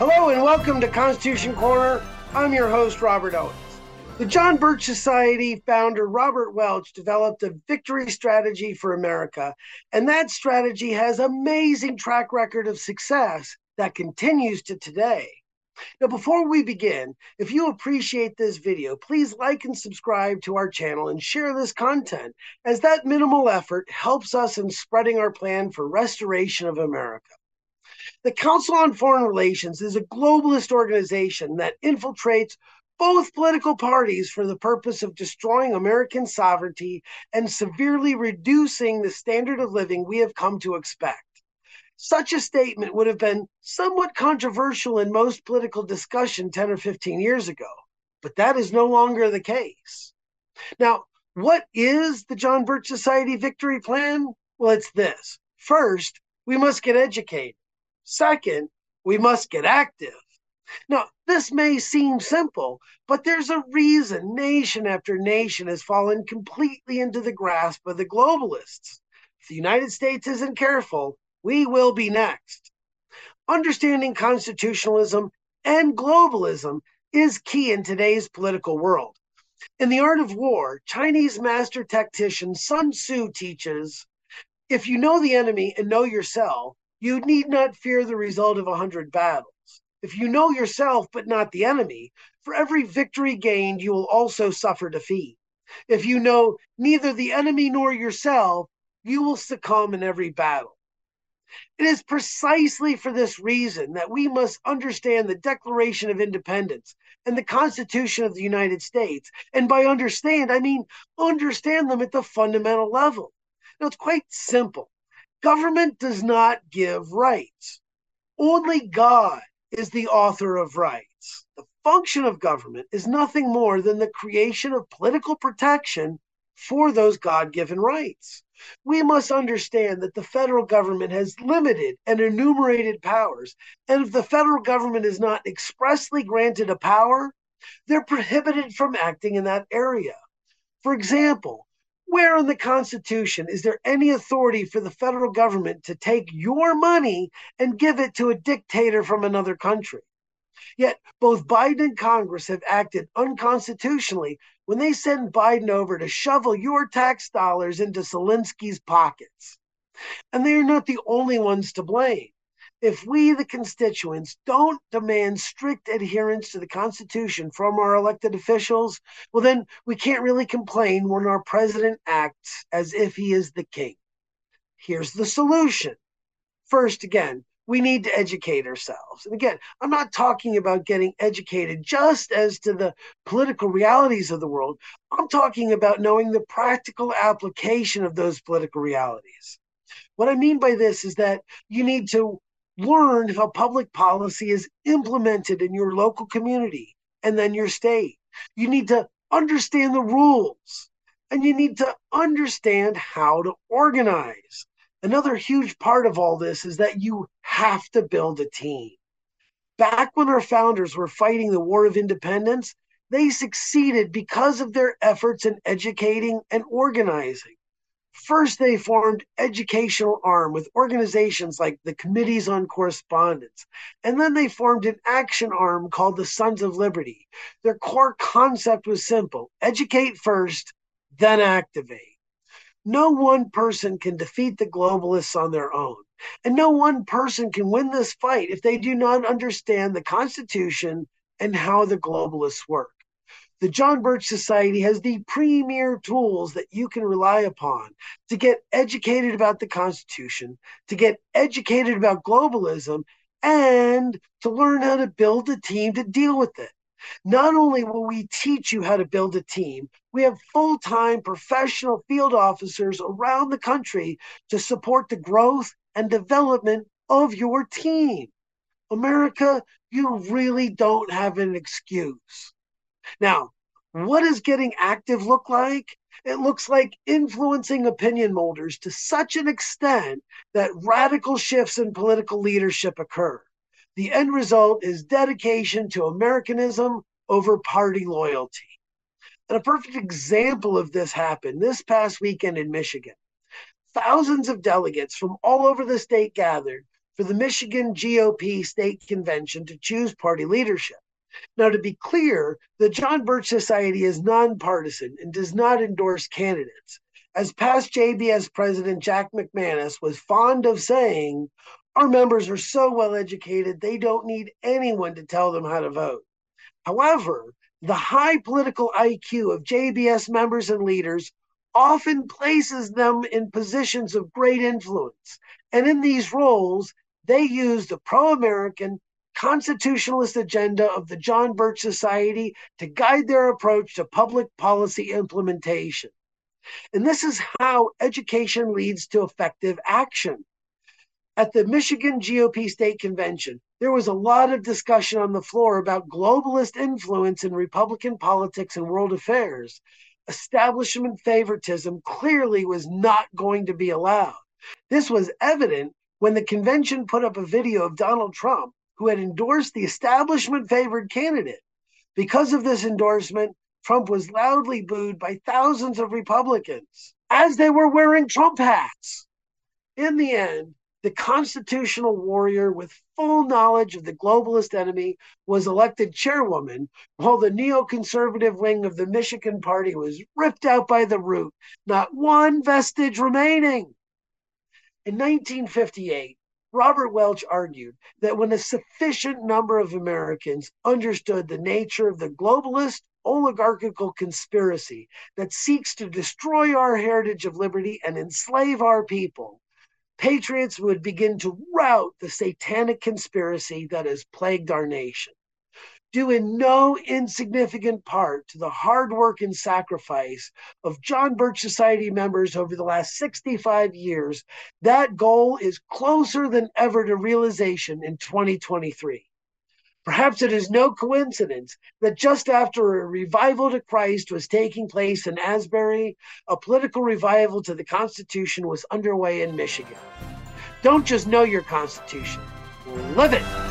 Hello and welcome to Constitution Corner. I'm your host, Robert Owens. The John Birch Society founder Robert Welch developed a victory strategy for America, and that strategy has amazing track record of success that continues to today. Now, before we begin, if you appreciate this video, please like and subscribe to our channel and share this content, as that minimal effort helps us in spreading our plan for restoration of America. The Council on Foreign Relations is a globalist organization that infiltrates both political parties for the purpose of destroying American sovereignty and severely reducing the standard of living we have come to expect. Such a statement would have been somewhat controversial in most political discussion 10 or 15 years ago, but that is no longer the case. Now, what is the John Birch Society victory plan? Well, it's this. First, we must get educated. Second, we must get active. Now, this may seem simple, but there's a reason nation after nation has fallen completely into the grasp of the globalists. If the United States isn't careful, we will be next. Understanding constitutionalism and globalism is key in today's political world. In The Art of War, Chinese master tactician Sun Tzu teaches if you know the enemy and know yourself, you need not fear the result of a hundred battles. If you know yourself but not the enemy, for every victory gained, you will also suffer defeat. If you know neither the enemy nor yourself, you will succumb in every battle. It is precisely for this reason that we must understand the Declaration of Independence and the Constitution of the United States. And by understand, I mean understand them at the fundamental level. Now, it's quite simple. Government does not give rights. Only God is the author of rights. The function of government is nothing more than the creation of political protection for those God given rights. We must understand that the federal government has limited and enumerated powers, and if the federal government is not expressly granted a power, they're prohibited from acting in that area. For example, where in the Constitution is there any authority for the federal government to take your money and give it to a dictator from another country? Yet both Biden and Congress have acted unconstitutionally when they send Biden over to shovel your tax dollars into Zelensky's pockets. And they are not the only ones to blame if we, the constituents, don't demand strict adherence to the Constitution from our elected officials, well, then we can't really complain when our president acts as if he is the king. Here's the solution. First, again, we need to educate ourselves. And again, I'm not talking about getting educated just as to the political realities of the world. I'm talking about knowing the practical application of those political realities. What I mean by this is that you need to learn how public policy is implemented in your local community and then your state. You need to understand the rules and you need to understand how to organize. Another huge part of all this is that you have to build a team. Back when our founders were fighting the War of Independence, they succeeded because of their efforts in educating and organizing. First, they formed educational arm with organizations like the Committees on Correspondence. And then they formed an action arm called the Sons of Liberty. Their core concept was simple educate first, then activate. No one person can defeat the globalists on their own. And no one person can win this fight if they do not understand the Constitution and how the globalists work the John Birch Society has the premier tools that you can rely upon to get educated about the Constitution, to get educated about globalism, and to learn how to build a team to deal with it. Not only will we teach you how to build a team, we have full time professional field officers around the country to support the growth and development of your team. America, you really don't have an excuse. Now, what does getting active look like? It looks like influencing opinion molders to such an extent that radical shifts in political leadership occur. The end result is dedication to Americanism over party loyalty. And a perfect example of this happened this past weekend in Michigan. Thousands of delegates from all over the state gathered for the Michigan GOP state convention to choose party leadership. Now, to be clear, the John Birch Society is nonpartisan and does not endorse candidates. As past JBS president Jack McManus was fond of saying, our members are so well educated, they don't need anyone to tell them how to vote. However, the high political IQ of JBS members and leaders often places them in positions of great influence. And in these roles, they use the pro American constitutionalist agenda of the John Birch Society to guide their approach to public policy implementation. And this is how education leads to effective action. At the Michigan GOP State Convention, there was a lot of discussion on the floor about globalist influence in Republican politics and world affairs. Establishment favoritism clearly was not going to be allowed. This was evident when the convention put up a video of Donald Trump, who had endorsed the establishment favored candidate. Because of this endorsement, Trump was loudly booed by thousands of Republicans as they were wearing Trump hats. In the end, the constitutional warrior with full knowledge of the globalist enemy was elected chairwoman, while the neoconservative wing of the Michigan Party was ripped out by the root, not one vestige remaining. In 1958, Robert Welch argued that when a sufficient number of Americans understood the nature of the globalist oligarchical conspiracy that seeks to destroy our heritage of liberty and enslave our people, patriots would begin to rout the satanic conspiracy that has plagued our nation. Due in no insignificant part to the hard work and sacrifice of John Birch Society members over the last 65 years, that goal is closer than ever to realization in 2023. Perhaps it is no coincidence that just after a revival to Christ was taking place in Asbury, a political revival to the Constitution was underway in Michigan. Don't just know your Constitution, live it.